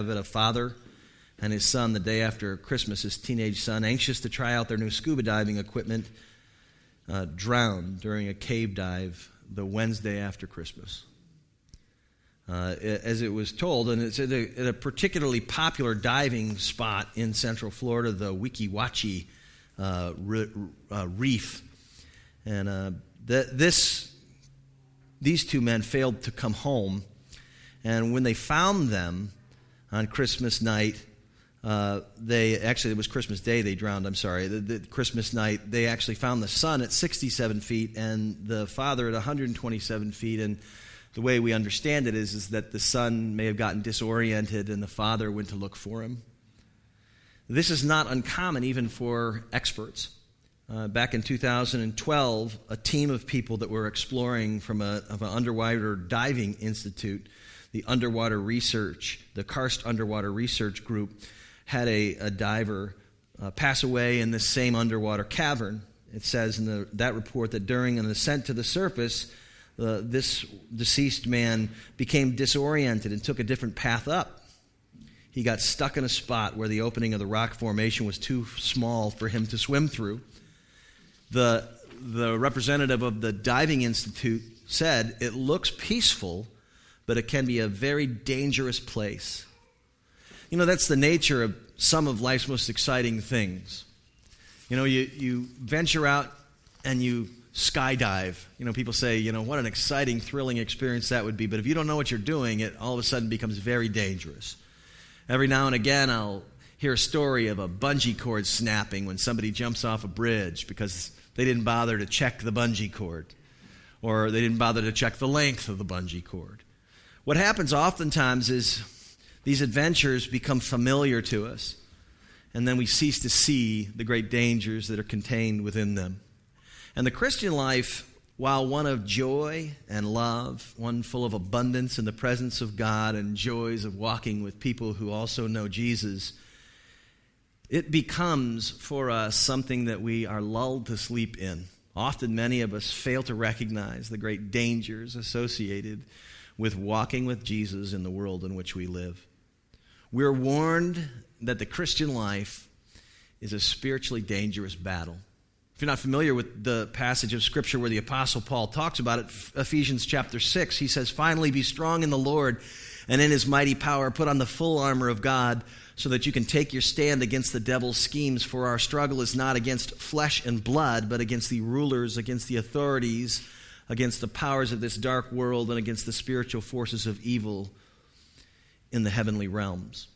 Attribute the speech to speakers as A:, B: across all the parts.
A: of it a father and his son the day after Christmas, his teenage son, anxious to try out their new scuba diving equipment, uh, drowned during a cave dive the Wednesday after Christmas. Uh, as it was told, and it's at a, at a, particularly popular diving spot in Central Florida, the Weeki Wachee uh, uh, Reef. And uh, this, these two men failed to come home. And when they found them, on Christmas night. Uh, they actually, it was Christmas Day they drowned, I'm sorry. The, the, Christmas night, they actually found the son at 67 feet and the father at 127 feet. And the way we understand it is, is that the son may have gotten disoriented and the father went to look for him. This is not uncommon even for experts. Uh, back in 2012, a team of people that were exploring from a, of an underwater diving institute the underwater research, the Karst Underwater Research Group, had a, a diver uh, pass away in this same underwater cavern. It says in the, that report that during an ascent to the surface, uh, this deceased man became disoriented and took a different path up. He got stuck in a spot where the opening of the rock formation was too small for him to swim through. The, the representative of the Diving Institute said, It looks peaceful but it can be a very dangerous place. You know, that's the nature of some of life's most exciting things. You know, you, you venture out and you skydive. You know, people say, you know, what an exciting, thrilling experience that would be. But if you don't know what you're doing, it all of a sudden becomes very dangerous. Every now and again, I'll hear a story of a bungee cord snapping when somebody jumps off a bridge because they didn't bother to check the bungee cord or they didn't bother to check the length of the bungee cord. What happens oftentimes is these adventures become familiar to us, and then we cease to see the great dangers that are contained within them. And the Christian life, while one of joy and love, one full of abundance in the presence of God and joys of walking with people who also know Jesus, it becomes for us something that we are lulled to sleep in. Often, many of us fail to recognize the great dangers associated with walking with Jesus in the world in which we live. We're warned that the Christian life is a spiritually dangerous battle. If you're not familiar with the passage of Scripture where the Apostle Paul talks about it, Ephesians chapter 6, he says, Finally, be strong in the Lord and in his mighty power. Put on the full armor of God so that you can take your stand against the devil's schemes. For our struggle is not against flesh and blood, but against the rulers, against the authorities against the powers of this dark world and against the spiritual forces of evil in the heavenly realms.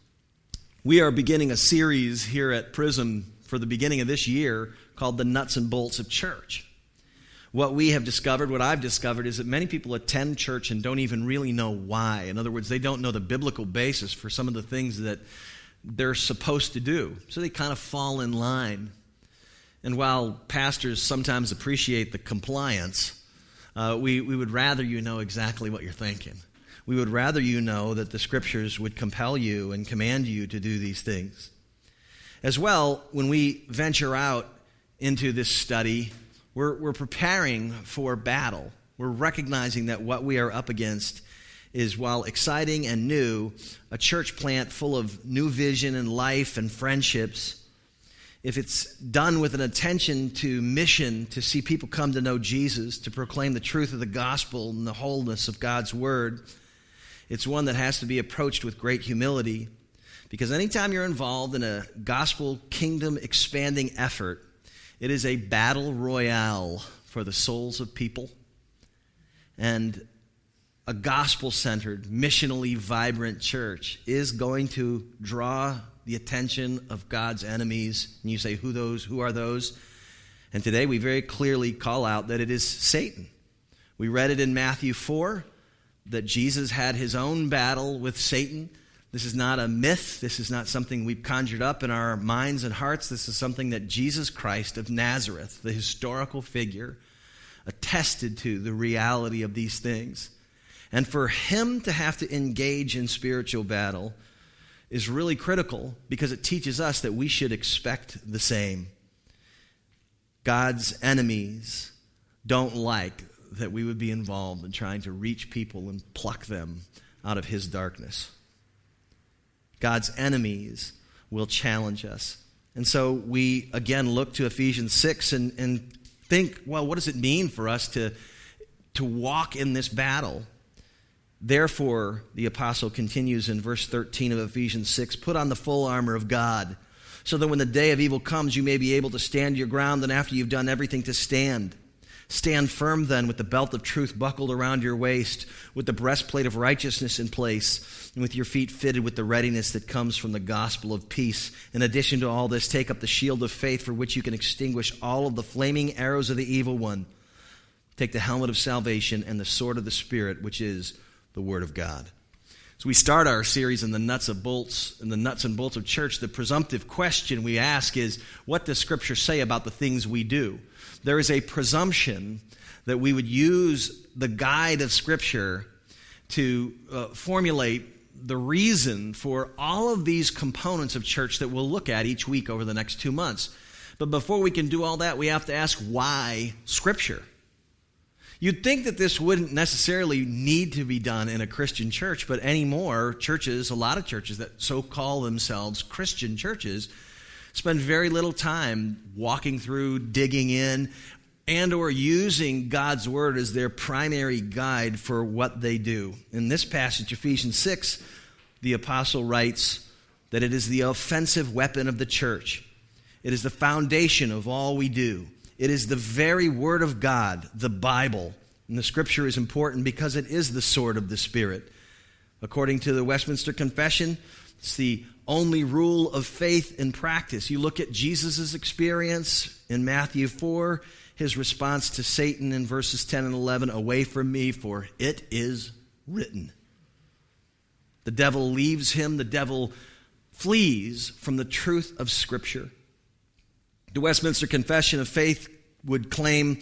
A: We are beginning a series here at Prism for the beginning of this year called The Nuts and Bolts of Church. What we have discovered, what I've discovered, is that many people attend church and don't even really know why. In other words, they don't know the biblical basis for some of the things that they're supposed to do. So they kind of fall in line. And while pastors sometimes appreciate the compliance, uh, we, we would rather you know exactly what you're thinking. We would rather you know that the scriptures would compel you and command you to do these things. As well, when we venture out into this study, we're, we're preparing for battle. We're recognizing that what we are up against is, while exciting and new, a church plant full of new vision and life and friendships if it's done with an attention to mission to see people come to know Jesus, to proclaim the truth of the gospel and the wholeness of God's word, it's one that has to be approached with great humility. Because anytime you're involved in a gospel kingdom expanding effort, it is a battle royale for the souls of people. And a gospel centered, missionally vibrant church is going to draw the attention of God's enemies. And you say, who those? Who are those? And today we very clearly call out that it is Satan. We read it in Matthew 4 that Jesus had his own battle with Satan. This is not a myth. This is not something we've conjured up in our minds and hearts. This is something that Jesus Christ of Nazareth, the historical figure, attested to the reality of these things. And for him to have to engage in spiritual battle is really critical because it teaches us that we should expect the same. God's enemies don't like that we would be involved in trying to reach people and pluck them out of his darkness. God's enemies will challenge us. And so we again look to Ephesians 6 and, and think, well, what does it mean for us to, to walk in this battle? Therefore, the apostle continues in verse 13 of Ephesians 6 put on the full armor of God, so that when the day of evil comes, you may be able to stand your ground, and after you've done everything to stand. Stand firm then with the belt of truth buckled around your waist, with the breastplate of righteousness in place, and with your feet fitted with the readiness that comes from the gospel of peace. In addition to all this, take up the shield of faith for which you can extinguish all of the flaming arrows of the evil one. Take the helmet of salvation and the sword of the Spirit, which is the Word of God. So we start our series in the nuts and bolts, in the nuts and bolts of church, the presumptive question we ask is, what does Scripture say about the things we do? there is a presumption that we would use the guide of Scripture to uh, formulate the reason for all of these components of church that we'll look at each week over the next two months. But before we can do all that, we have to ask why Scripture? You'd think that this wouldn't necessarily need to be done in a Christian church, but anymore, churches, a lot of churches that so call themselves Christian churches, spend very little time walking through, digging in, and or using God's word as their primary guide for what they do. In this passage, Ephesians 6, the apostle writes that it is the offensive weapon of the church. It is the foundation of all we do. It is the very word of God, the Bible. And the scripture is important because it is the sword of the Spirit. According to the Westminster Confession, it's the only rule of faith and practice. You look at Jesus' experience in Matthew 4, his response to Satan in verses 10 and 11 Away from me, for it is written. The devil leaves him, the devil flees from the truth of Scripture. The Westminster Confession of Faith would claim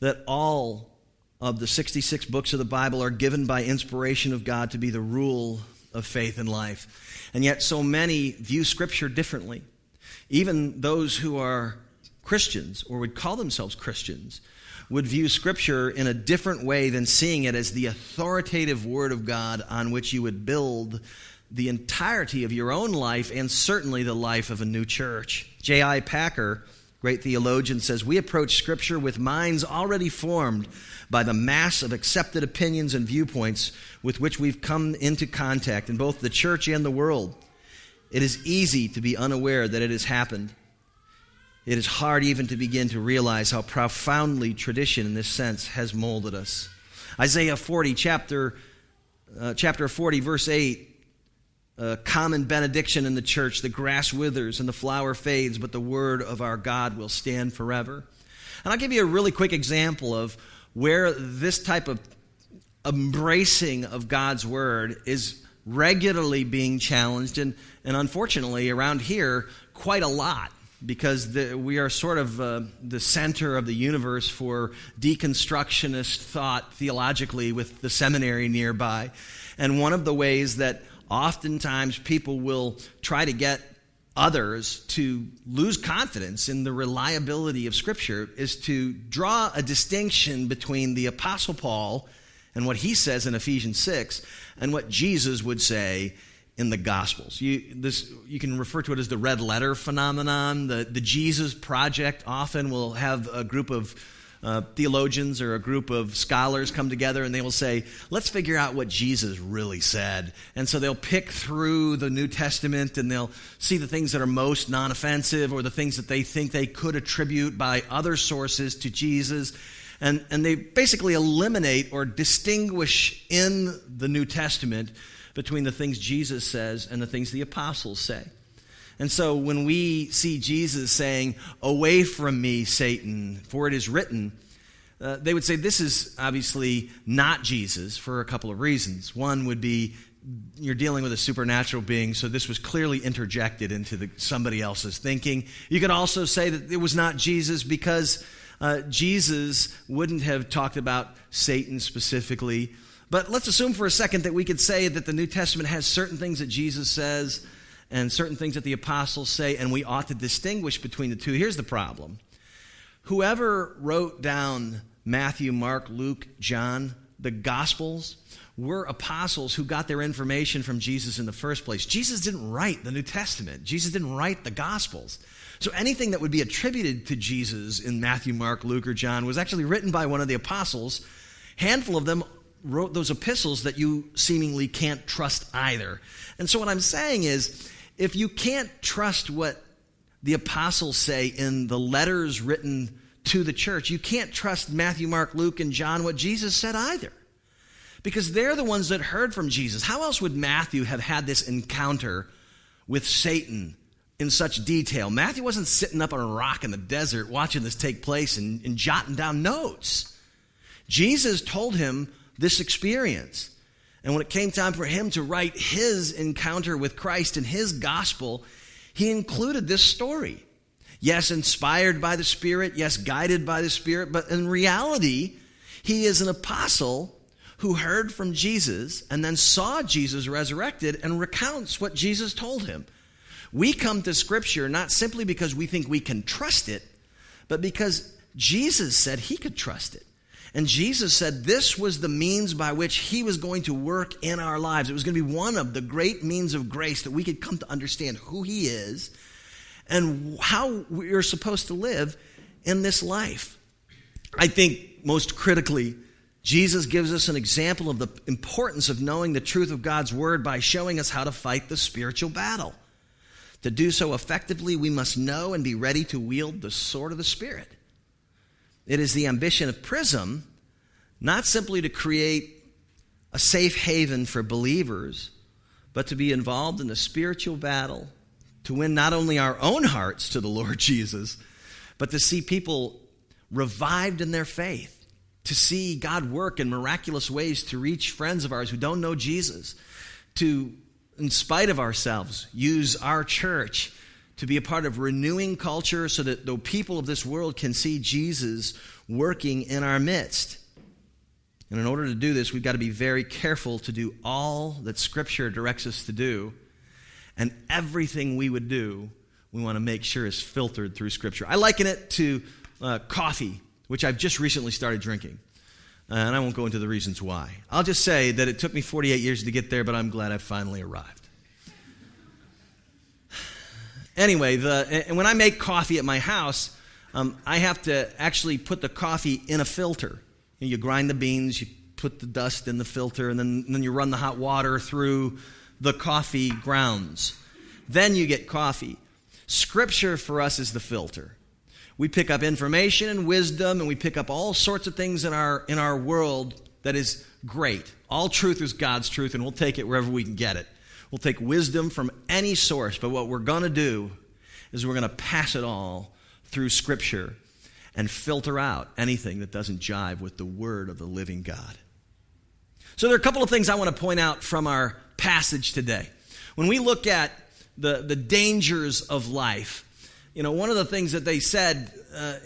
A: that all of the 66 books of the Bible are given by inspiration of God to be the rule of faith and life. And yet, so many view Scripture differently. Even those who are Christians or would call themselves Christians would view Scripture in a different way than seeing it as the authoritative Word of God on which you would build the entirety of your own life and certainly the life of a new church. J.I. Packer, great theologian, says We approach Scripture with minds already formed by the mass of accepted opinions and viewpoints with which we've come into contact in both the church and the world. It is easy to be unaware that it has happened. It is hard even to begin to realize how profoundly tradition in this sense has molded us. Isaiah 40, chapter, uh, chapter 40, verse 8 a common benediction in the church the grass withers and the flower fades, but the word of our God will stand forever. And I'll give you a really quick example of where this type of embracing of God's word is regularly being challenged, and, and unfortunately, around here, quite a lot. Because the, we are sort of uh, the center of the universe for deconstructionist thought theologically with the seminary nearby. And one of the ways that oftentimes people will try to get others to lose confidence in the reliability of Scripture is to draw a distinction between the Apostle Paul and what he says in Ephesians 6 and what Jesus would say in the Gospels. You, this, you can refer to it as the red letter phenomenon. The, the Jesus Project often will have a group of uh, theologians or a group of scholars come together and they will say, let's figure out what Jesus really said. And so they'll pick through the New Testament and they'll see the things that are most non offensive or the things that they think they could attribute by other sources to Jesus. And, and they basically eliminate or distinguish in the New Testament between the things Jesus says and the things the apostles say. And so when we see Jesus saying, Away from me, Satan, for it is written, uh, they would say this is obviously not Jesus for a couple of reasons. One would be you're dealing with a supernatural being, so this was clearly interjected into the, somebody else's thinking. You could also say that it was not Jesus because uh, Jesus wouldn't have talked about Satan specifically. But let's assume for a second that we could say that the New Testament has certain things that Jesus says and certain things that the apostles say, and we ought to distinguish between the two. Here's the problem whoever wrote down Matthew, Mark, Luke, John, the Gospels, were apostles who got their information from Jesus in the first place. Jesus didn't write the New Testament, Jesus didn't write the Gospels. So anything that would be attributed to Jesus in Matthew, Mark, Luke, or John was actually written by one of the apostles. Handful of them wrote those epistles that you seemingly can't trust either. And so what I'm saying is if you can't trust what the apostles say in the letters written to the church, you can't trust Matthew, Mark, Luke, and John what Jesus said either. Because they're the ones that heard from Jesus. How else would Matthew have had this encounter with Satan in such detail? Matthew wasn't sitting up on a rock in the desert watching this take place and, and jotting down notes. Jesus told him this experience. And when it came time for him to write his encounter with Christ in his gospel, he included this story. Yes, inspired by the Spirit, yes, guided by the Spirit, but in reality, he is an apostle who heard from Jesus and then saw Jesus resurrected and recounts what Jesus told him. We come to Scripture not simply because we think we can trust it, but because Jesus said he could trust it. And Jesus said this was the means by which he was going to work in our lives. It was going to be one of the great means of grace that we could come to understand who he is and how we're supposed to live in this life. I think most critically, Jesus gives us an example of the importance of knowing the truth of God's word by showing us how to fight the spiritual battle. To do so effectively, we must know and be ready to wield the sword of the Spirit. It is the ambition of Prism not simply to create a safe haven for believers, but to be involved in the spiritual battle, to win not only our own hearts to the Lord Jesus, but to see people revived in their faith, to see God work in miraculous ways to reach friends of ours who don't know Jesus, to, in spite of ourselves, use our church to be a part of renewing culture so that the people of this world can see Jesus working in our midst. And in order to do this, we've got to be very careful to do all that Scripture directs us to do. And everything we would do, we want to make sure is filtered through Scripture. I liken it to uh, coffee, which I've just recently started drinking. Uh, and I won't go into the reasons why. I'll just say that it took me 48 years to get there, but I'm glad I finally arrived. Anyway, the, and when I make coffee at my house, um, I have to actually put the coffee in a filter. You, know, you, grind the beans, you put the dust in the filter, and then, and then you run the hot water through the coffee grounds. Then you get coffee. Scripture for us is the filter. We pick up information and wisdom, and we pick up all sorts of things in our, in our world that is great. All truth is God's truth, and we'll take it wherever we can get it. We'll take wisdom from any source, but what we're going to do is we're going to pass it all through Scripture and filter out anything that doesn't jive with the Word of the living God. So, there are a couple of things I want to point out from our passage today. When we look at the, the dangers of life, you know, one of the things that they said uh,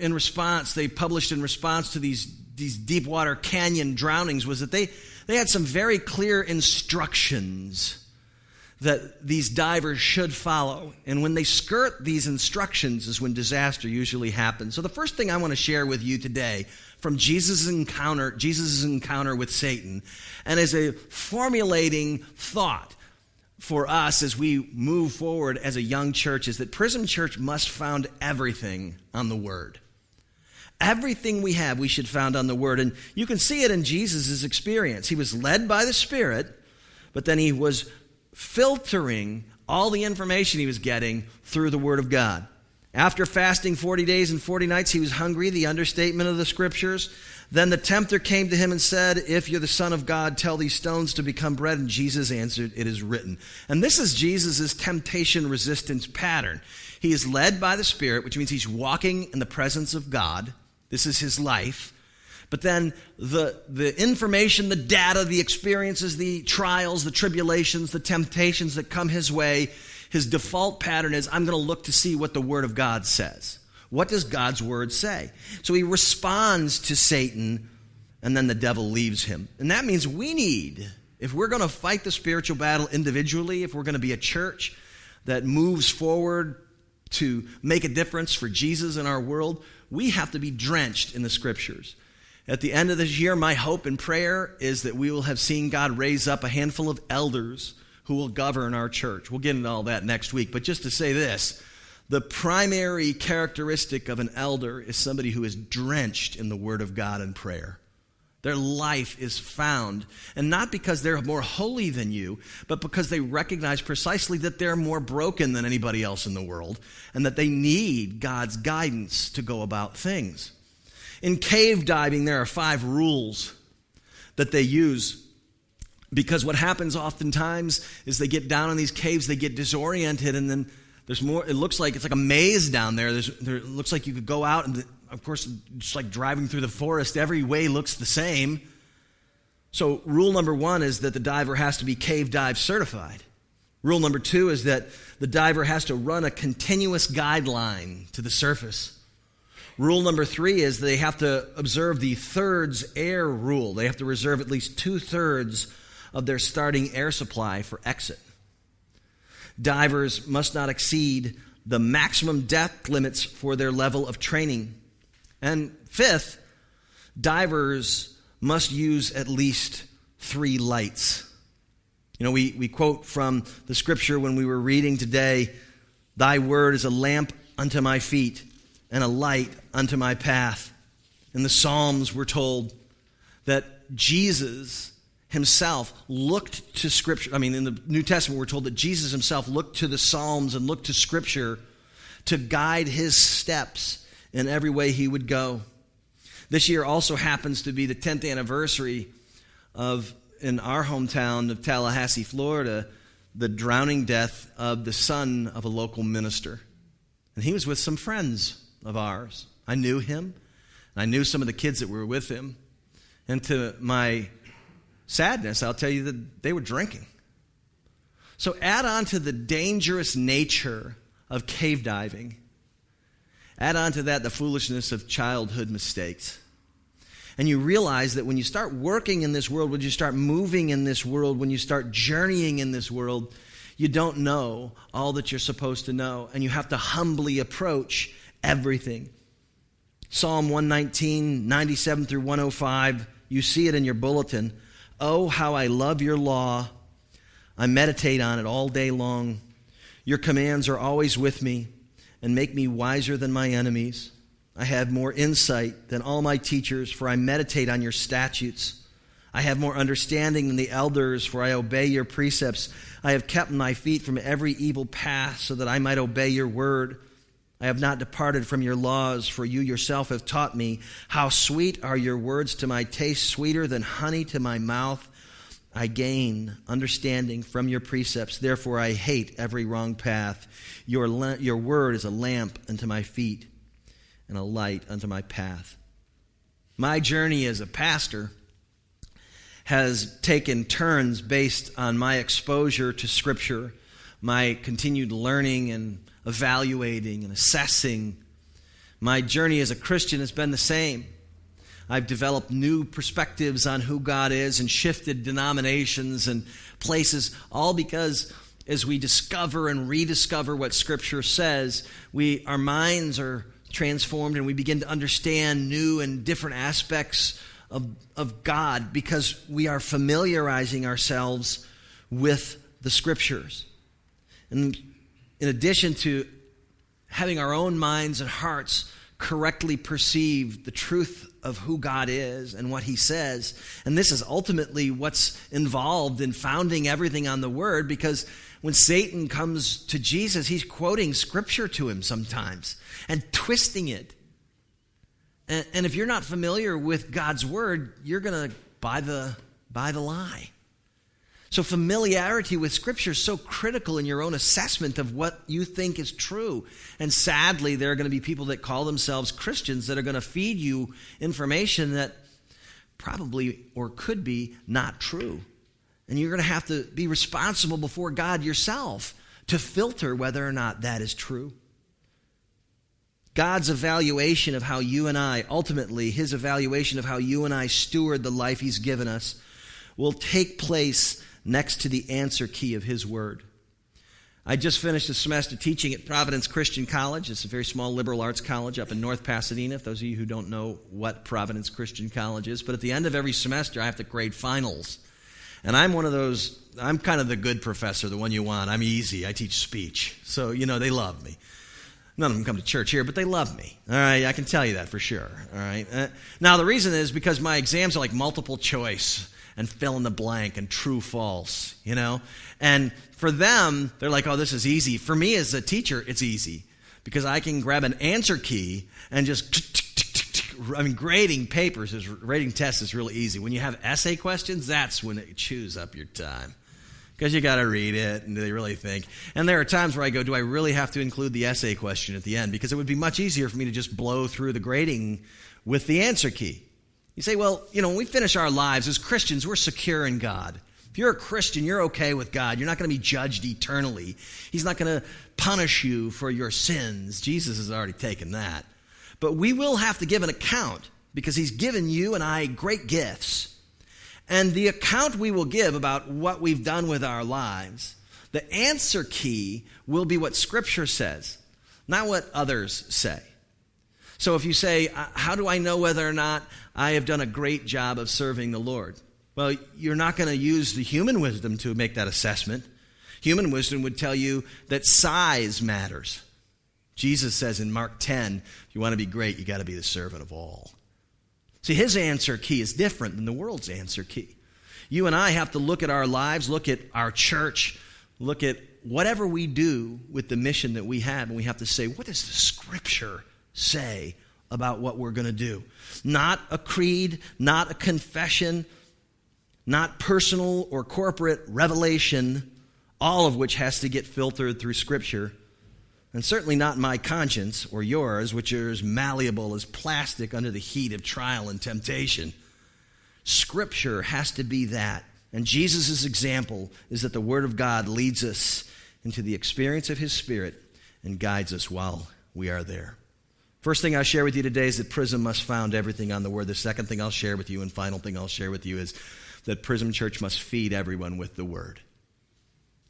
A: in response, they published in response to these, these Deepwater Canyon drownings, was that they, they had some very clear instructions that these divers should follow. And when they skirt these instructions is when disaster usually happens. So the first thing I want to share with you today from Jesus' encounter, Jesus' encounter with Satan, and as a formulating thought for us as we move forward as a young church is that Prism Church must found everything on the Word. Everything we have, we should found on the Word. And you can see it in Jesus' experience. He was led by the Spirit, but then he was filtering all the information he was getting through the Word of God. After fasting 40 days and 40 nights, he was hungry, the understatement of the scriptures. Then the tempter came to him and said, If you're the Son of God, tell these stones to become bread. And Jesus answered, It is written. And this is Jesus' temptation resistance pattern. He is led by the Spirit, which means he's walking in the presence of God. This is his life. But then the, the information, the data, the experiences, the trials, the tribulations, the temptations that come his way, his default pattern is I'm going to look to see what the Word of God says. What does God's Word say? So he responds to Satan, and then the devil leaves him. And that means we need, if we're going to fight the spiritual battle individually, if we're going to be a church that moves forward to make a difference for Jesus in our world, we have to be drenched in the Scriptures. At the end of this year, my hope and prayer is that we will have seen God raise up a handful of elders who will govern our church. We'll get into all that next week. But just to say this the primary characteristic of an elder is somebody who is drenched in the Word of God and prayer. Their life is found, and not because they're more holy than you, but because they recognize precisely that they're more broken than anybody else in the world, and that they need God's guidance to go about things. In cave diving, there are five rules that they use because what happens oftentimes is they get down in these caves, they get disoriented, and then there's more. It looks like it's like a maze down there. There's, there it looks like you could go out, and of course, just like driving through the forest, every way looks the same. So, rule number one is that the diver has to be cave dive certified. Rule number two is that the diver has to run a continuous guideline to the surface. Rule number three is they have to observe the thirds air rule. They have to reserve at least two thirds of their starting air supply for exit. Divers must not exceed the maximum depth limits for their level of training. And fifth, divers must use at least three lights. You know, we, we quote from the scripture when we were reading today Thy word is a lamp unto my feet and a light unto my path. In the Psalms, we're told that Jesus himself looked to Scripture. I mean, in the New Testament, we're told that Jesus himself looked to the Psalms and looked to Scripture to guide his steps in every way he would go. This year also happens to be the 10th anniversary of, in our hometown of Tallahassee, Florida, the drowning death of the son of a local minister. And he was with some friends of ours. I knew him, I knew some of the kids that were with him. And to my sadness, I'll tell you that they were drinking. So add on to the dangerous nature of cave diving, add on to that the foolishness of childhood mistakes. And you realize that when you start working in this world, when you start moving in this world, when you start journeying in this world, you don't know all that you're supposed to know, and you have to humbly approach everything. Psalm 119, 97 through 105, you see it in your bulletin. Oh, how I love your law. I meditate on it all day long. Your commands are always with me and make me wiser than my enemies. I have more insight than all my teachers, for I meditate on your statutes. I have more understanding than the elders, for I obey your precepts. I have kept my feet from every evil path, so that I might obey your word. I have not departed from your laws, for you yourself have taught me. How sweet are your words to my taste, sweeter than honey to my mouth. I gain understanding from your precepts. Therefore, I hate every wrong path. Your, your word is a lamp unto my feet and a light unto my path. My journey as a pastor has taken turns based on my exposure to Scripture, my continued learning and evaluating and assessing. My journey as a Christian has been the same. I've developed new perspectives on who God is and shifted denominations and places, all because as we discover and rediscover what Scripture says, we, our minds are transformed and we begin to understand new and different aspects of, of God because we are familiarizing ourselves with the Scriptures. And in addition to having our own minds and hearts correctly perceive the truth of who God is and what He says. And this is ultimately what's involved in founding everything on the Word because when Satan comes to Jesus, he's quoting Scripture to him sometimes and twisting it. And, if you're not familiar with God's Word, you're going to buy the, buy the lie. So, familiarity with Scripture is so critical in your own assessment of what you think is true. And sadly, there are going to be people that call themselves Christians that are going to feed you information that probably or could be not true. And you're going to have to be responsible before God yourself to filter whether or not that is true. God's evaluation of how you and I, ultimately, his evaluation of how you and I steward the life he's given us, will take place next to the answer key of His Word. I just finished a semester teaching at Providence Christian College. It's a very small liberal arts college up in North Pasadena, if those of you who don't know what Providence Christian College is. But at the end of every semester, I have to grade finals. And I'm one of those, I'm kind of the good professor, the one you want. I'm easy. I teach speech. So, you know, they love me. None of them come to church here, but they love me. All right, I can tell you that for sure. All right. Uh, now, the reason is because my exams are like multiple choice and fill in the blank and true false, you know? And for them, they're like, oh, this is easy. For me as a teacher, it's easy because I can grab an answer key and just. I mean, grading papers is grading tests is really easy. When you have essay questions, that's when it chews up your time because you got to read it and they really think. And there are times where I go, do I really have to include the essay question at the end? Because it would be much easier for me to just blow through the grading with the answer key. You say, well, you know, when we finish our lives as Christians, we're secure in God. If you're a Christian, you're okay with God. You're not going to be judged eternally. He's not going to punish you for your sins. Jesus has already taken that. But we will have to give an account because He's given you and I great gifts. And the account we will give about what we've done with our lives, the answer key will be what Scripture says, not what others say. So if you say, uh, How do I know whether or not I have done a great job of serving the Lord? Well, you're not going to use the human wisdom to make that assessment. Human wisdom would tell you that size matters. Jesus says in Mark 10, if you want to be great, you got to be the servant of all. See, his answer key is different than the world's answer key. You and I have to look at our lives, look at our church, look at whatever we do with the mission that we have, and we have to say, what does the scripture say about what we're going to do. Not a creed, not a confession, not personal or corporate revelation, all of which has to get filtered through Scripture. And certainly not my conscience or yours, which are as malleable as plastic under the heat of trial and temptation. Scripture has to be that. And Jesus' example is that the Word of God leads us into the experience of His Spirit and guides us while we are there. First thing I'll share with you today is that Prism must found everything on the Word. The second thing I'll share with you, and final thing I'll share with you, is that Prism Church must feed everyone with the Word.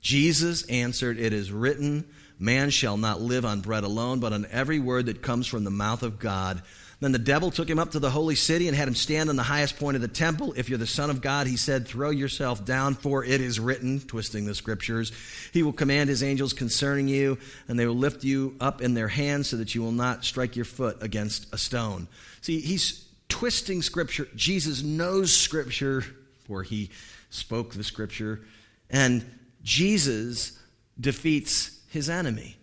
A: Jesus answered, It is written, Man shall not live on bread alone, but on every word that comes from the mouth of God. Then the devil took him up to the holy city and had him stand on the highest point of the temple. If you're the Son of God, he said, throw yourself down, for it is written, twisting the scriptures. He will command his angels concerning you, and they will lift you up in their hands so that you will not strike your foot against a stone. See, he's twisting scripture. Jesus knows scripture, for he spoke the scripture, and Jesus defeats his enemy.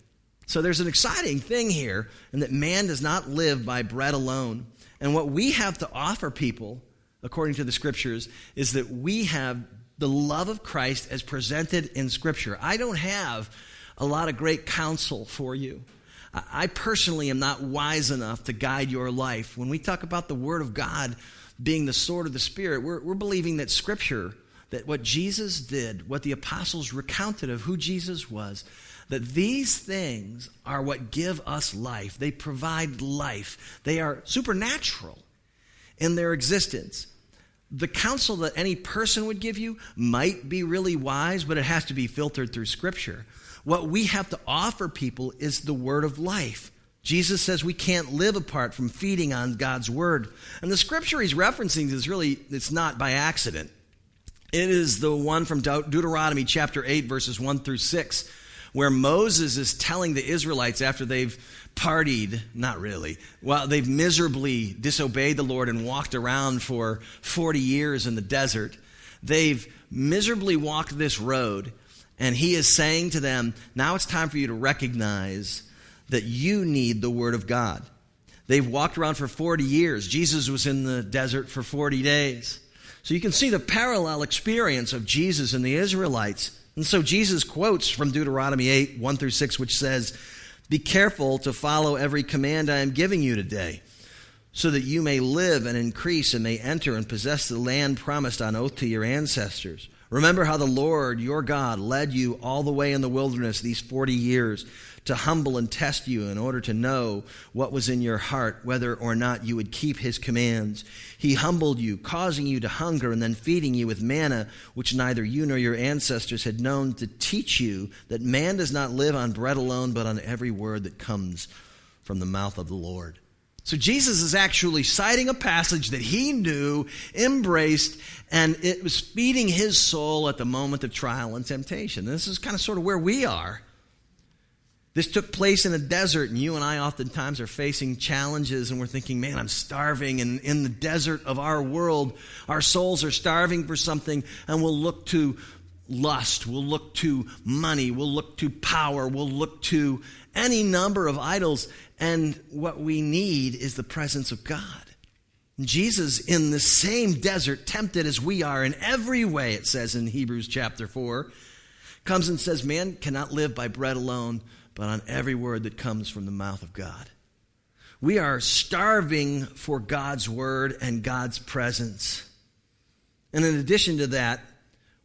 A: So there's an exciting thing here, and that man does not live by bread alone. And what we have to offer people, according to the scriptures, is that we have the love of Christ as presented in scripture. I don't have a lot of great counsel for you. I personally am not wise enough to guide your life. When we talk about the Word of God being the sword of the Spirit, we're, we're believing that Scripture, that what Jesus did, what the apostles recounted of who Jesus was, that these things are what give us life. They provide life, they are supernatural in their existence. The counsel that any person would give you might be really wise, but it has to be filtered through Scripture. What we have to offer people is the word of life. Jesus says we can't live apart from feeding on God's word. And the scripture he's referencing is really, it's not by accident. It is the one from Deuteronomy chapter 8, verses 1 through 6, where Moses is telling the Israelites after they've partied, not really, well, they've miserably disobeyed the Lord and walked around for 40 years in the desert. They've miserably walked this road, and he is saying to them, now it's time for you to recognize that you need the Word of God. They've walked around for 40 years. Jesus was in the desert for 40 days. So you can see the parallel experience of Jesus and the Israelites. And so Jesus quotes from Deuteronomy 8, 1 through 6, which says, Be careful to follow every command I am giving you today, so that you may live and increase and may enter and possess the land promised on oath to your ancestors. Remember how the Lord, your God, led you all the way in the wilderness these 40 years to humble and test you in order to know what was in your heart, whether or not you would keep his commands. He humbled you, causing you to hunger, and then feeding you with manna, which neither you nor your ancestors had known, to teach you that man does not live on bread alone, but on every word that comes from the mouth of the Lord. So Jesus is actually citing a passage that he knew, embraced, and it was feeding his soul at the moment of trial and temptation. This is kind of sort of where we are. This took place in a desert, and you and I oftentimes are facing challenges, and we're thinking, man, I'm starving. And in the desert of our world, our souls are starving for something, and we'll look to lust, we'll look to money, we'll look to power, we'll look to any number of idols. And what we need is the presence of God. Jesus, in the same desert, tempted as we are in every way, it says in Hebrews chapter 4, comes and says, Man cannot live by bread alone but on every word that comes from the mouth of God. We are starving for God's word and God's presence. And in addition to that,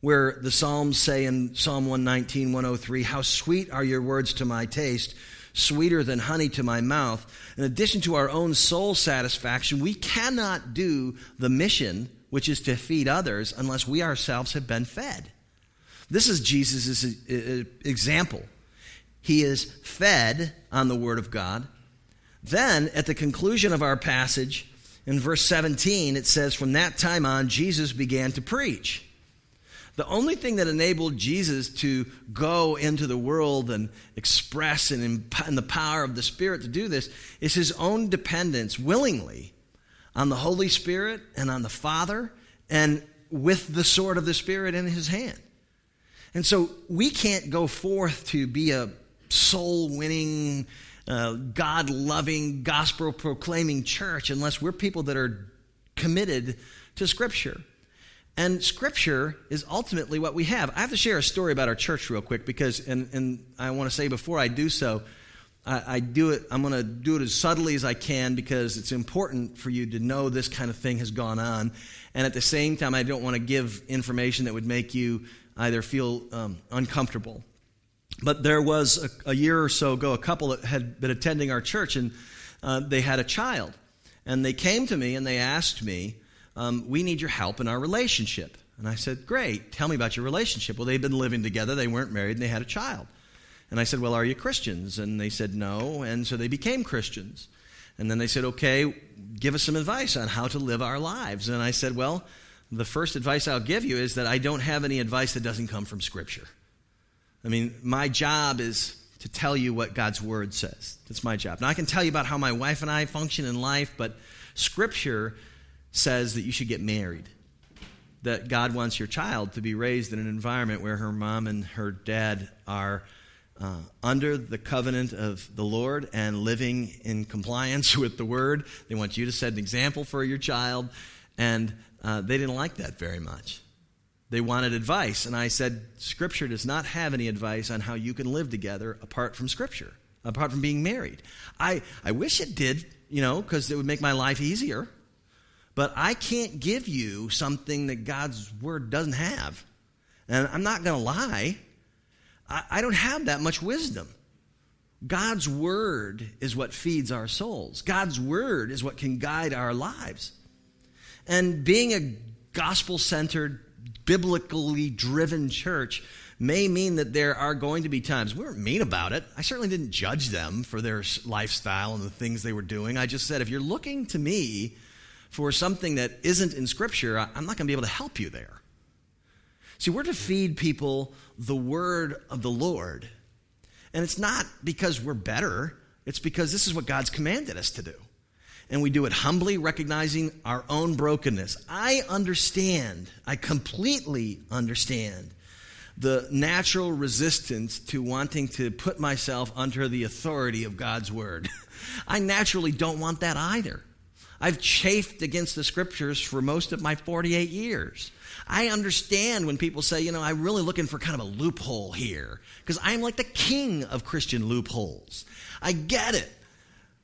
A: where the Psalms say in Psalm 119, 103, How sweet are your words to my taste, sweeter than honey to my mouth. In addition to our own soul satisfaction, we cannot do the mission, which is to feed others, unless we ourselves have been fed. This is Jesus' example he is fed on the Word of God. Then, at the conclusion of our passage, in verse 17, it says, From that time on, Jesus began to preach. The only thing that enabled Jesus to go into the world and express and the power of the Spirit to do this is his own dependence willingly on the Holy Spirit and on the Father and with the sword of the Spirit in his hand. And so we can't go forth to be a soul winning, uh, God loving, gospel proclaiming church unless we're people that are committed to Scripture. And Scripture is ultimately what we have. I have to share a story about our church real quick because, and, and I want to say before I do so, I, I do it. I'm going to do it as subtly as I can because it's important for you to know this kind of thing has gone on. And at the same time, I don't want to give information that would make you either feel um, uncomfortable but there was a, a, year or so ago a couple that had been attending our church, and uh, they had a child. And they came to me and they asked me, um, We need your help in our relationship. And I said, Great, tell me about your relationship. Well, they'd been living together, they weren't married, and they had a child. And I said, Well, are you Christians? And they said, No. And so they became Christians. And then they said, Okay, give us some advice on how to live our lives. And I said, Well, the first advice I'll give you is that I don't have any advice that doesn't come from Scripture. I mean, my job is to tell you what God's Word says. That's my job. Now, I can tell you about how my wife and I function in life, but Scripture says that you should get married. That God wants your child to be raised in an environment where her mom and her dad are uh, under the covenant of the Lord and living in compliance with the Word. They want you to set an example for your child, and uh, they didn't like that very much. They wanted advice. And I said, Scripture does not have any advice on how you can live together apart from Scripture, apart from being married. I, I wish it did, you know, because it would make my life easier. But I can't give you something that God's Word doesn't have. And I'm not going to lie, I, I don't have that much wisdom. God's Word is what feeds our souls, God's Word is what can guide our lives. And being a gospel centered biblically driven church may mean that there are going to be times we weren't mean about it. I certainly didn't judge them for their lifestyle and the things they were doing. I just said, if you're looking to me for something that isn't in Scripture, I'm not going to be able to help you there. See, we're to feed people the word of the Lord. And it's not because we're better, it's because this is what God's commanded us to do and we do it humbly, recognizing our own brokenness. I understand, I completely understand the natural resistance to wanting to put myself under the authority of God's word. I naturally don't want that either. I've chafed against the scriptures for most of my 48 years. I understand when people say, you know, I'm really looking for kind of a loophole here because I'm like the king of Christian loopholes. I get it.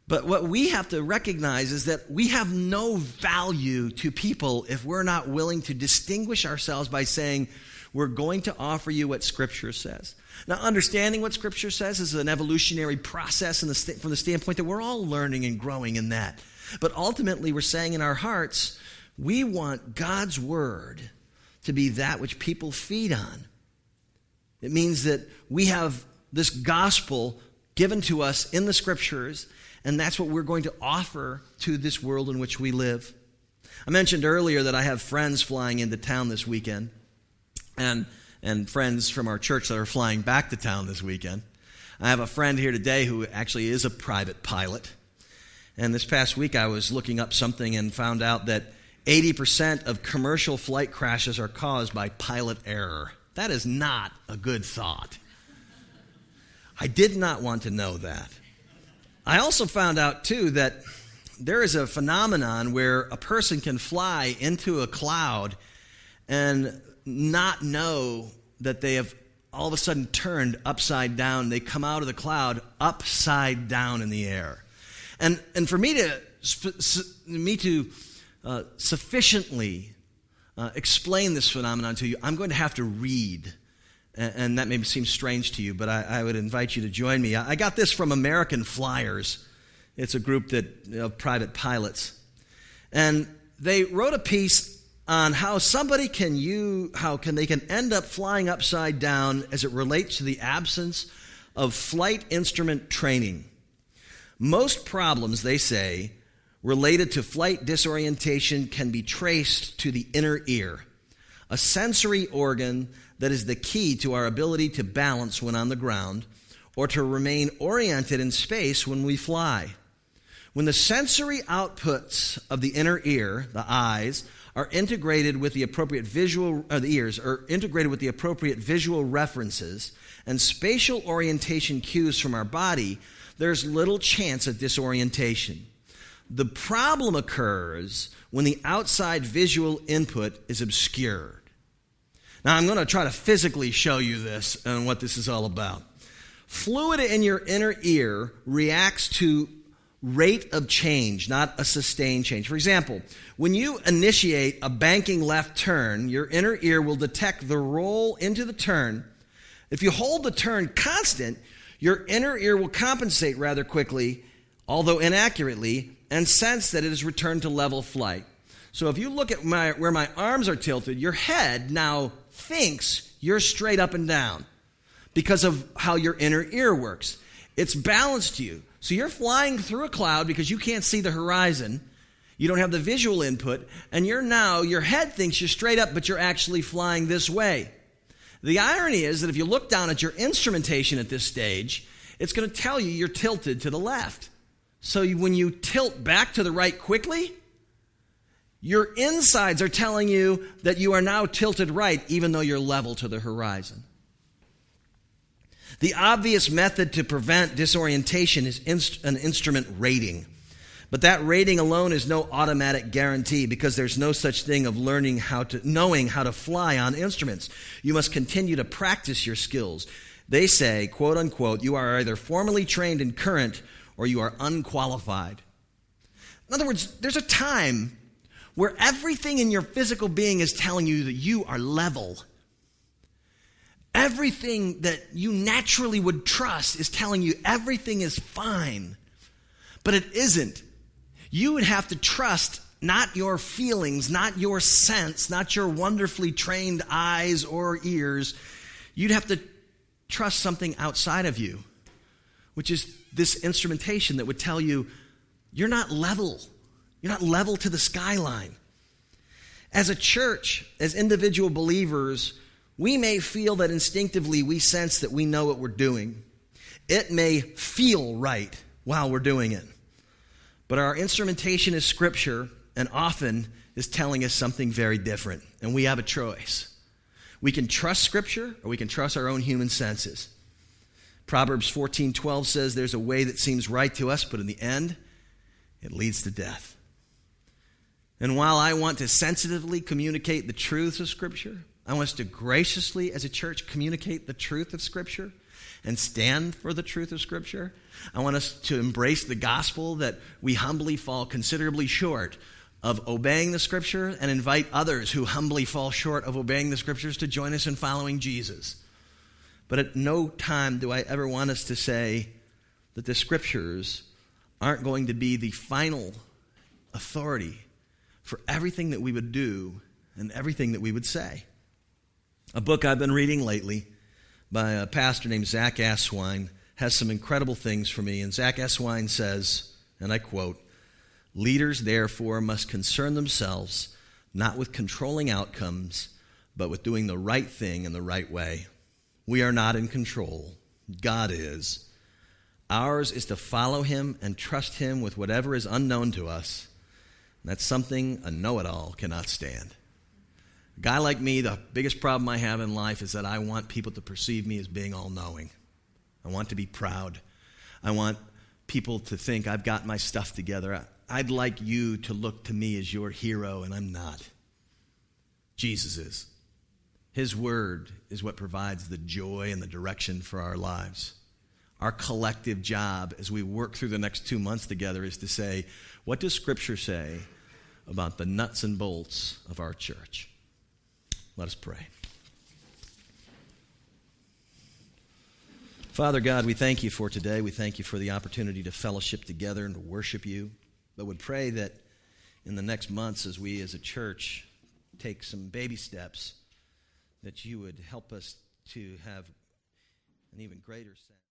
A: But what we have to recognize is that we have no value to people if we're not willing to distinguish ourselves by saying, We're going to offer you what Scripture says. Now, understanding what Scripture says is an evolutionary process the st- from the standpoint that we're all learning and growing in that. But ultimately, we're saying in our hearts, we want God's Word to be that which people feed on. It means that we have this gospel given to us in the Scriptures, and that's what we're going to offer to this world in which we live. I mentioned earlier that I have friends flying into town this weekend, and, and friends from our church that are flying back to town this weekend. I have a friend here today who actually is a private pilot. And this past week, I was looking up something and found out that 80% of commercial flight crashes are caused by pilot error. That is not a good thought. I did not want to know that. I also found out, too, that there is a phenomenon where a person can fly into a cloud and not know that they have all of a sudden turned upside down. They come out of the cloud upside down in the air. And, and for me to, me to uh, sufficiently uh, explain this phenomenon to you, I'm going to have to read. And, that may seem strange to you, but I, I, would invite you to join me. I, I got this from American Flyers. It's a group that, of private pilots. And they wrote a piece on how somebody can you how can they can end up flying upside down as it relates to the absence of flight instrument training. Most problems, they say, related to flight disorientation can be traced to the inner ear, a sensory organ that is the key to our ability to balance when on the ground or to remain oriented in space when we fly. When the sensory outputs of the inner ear, the eyes, are integrated with the appropriate visual, or the ears, are integrated with the appropriate visual references and spatial orientation cues from our body, there's little chance of disorientation. The problem occurs when the outside visual input is obscured. Now, I'm going to try to physically show you this and what this is all about. Fluid in your inner ear reacts to rate of change, not a sustained change. For example, when you initiate a banking left turn, your inner ear will detect the roll into the turn. If you hold the turn constant, your inner ear will compensate rather quickly, although inaccurately, and sense that it has returned to level flight. So if you look at my, where my arms are tilted, your head now thinks you're straight up and down because of how your inner ear works. It's balanced you. So you're flying through a cloud because you can't see the horizon. You don't have the visual input, and you're now, your head thinks you're straight up, but you're actually flying this way. The irony is that if you look down at your instrumentation at this stage, it's going to tell you you're tilted to the left. So when you tilt back to the right quickly, your insides are telling you that you are now tilted right, even though you're level to the horizon. The obvious method to prevent disorientation is inst- an instrument rating. But that rating alone is no automatic guarantee because there's no such thing of learning how to knowing how to fly on instruments. You must continue to practice your skills. They say, quote unquote, you are either formally trained in current or you are unqualified. In other words, there's a time where everything in your physical being is telling you that you are level Everything that you naturally would trust is telling you everything is fine, but it isn't. You would have to trust not your feelings, not your sense, not your wonderfully trained eyes or ears. You'd have to trust something outside of you, which is this instrumentation that would tell you you're not level. You're not level to the skyline. As a church, as individual believers, we may feel that instinctively we sense that we know what we're doing. It may feel right while we're doing it. But our instrumentation is Scripture, and often is telling us something very different. And we have a choice. We can trust Scripture, or we can trust our own human senses. Proverbs 14:12 says there's a way that seems right to us, but in the end, it leads to death. And while I want to sensitively communicate the truths of Scripture, I want us to graciously, as a church, communicate the truth of Scripture and stand for the truth of Scripture. I want us to embrace the gospel that we humbly fall considerably short of obeying the scripture and invite others who humbly fall short of obeying the scriptures to join us in following Jesus. But at no time do I ever want us to say that the scriptures aren't going to be the final authority for everything that we would do and everything that we would say. A book I've been reading lately by a pastor named Zack Eswine has some incredible things for me. And Zack Eswine says, and I quote, Leaders, therefore, must concern themselves not with controlling outcomes, but with doing the right thing in the right way. We are not in control, God is. Ours is to follow Him and trust Him with whatever is unknown to us. That's something a know it all cannot stand. A guy like me, the biggest problem I have in life is that I want people to perceive me as being all knowing. I want to be proud. I want people to think I've got my stuff together. I'd like you to look to me as your hero, and I'm not. Jesus is. His word is what provides the joy and the direction for our lives. Our collective job as we work through the next two months together is to say, what does Scripture say about the nuts and bolts of our church? Let us pray. Father God, we thank you for today. We thank you for the opportunity to fellowship together and to worship you. But would pray that in the next months, as we as a church take some baby steps, that you would help us to have an even greater sense.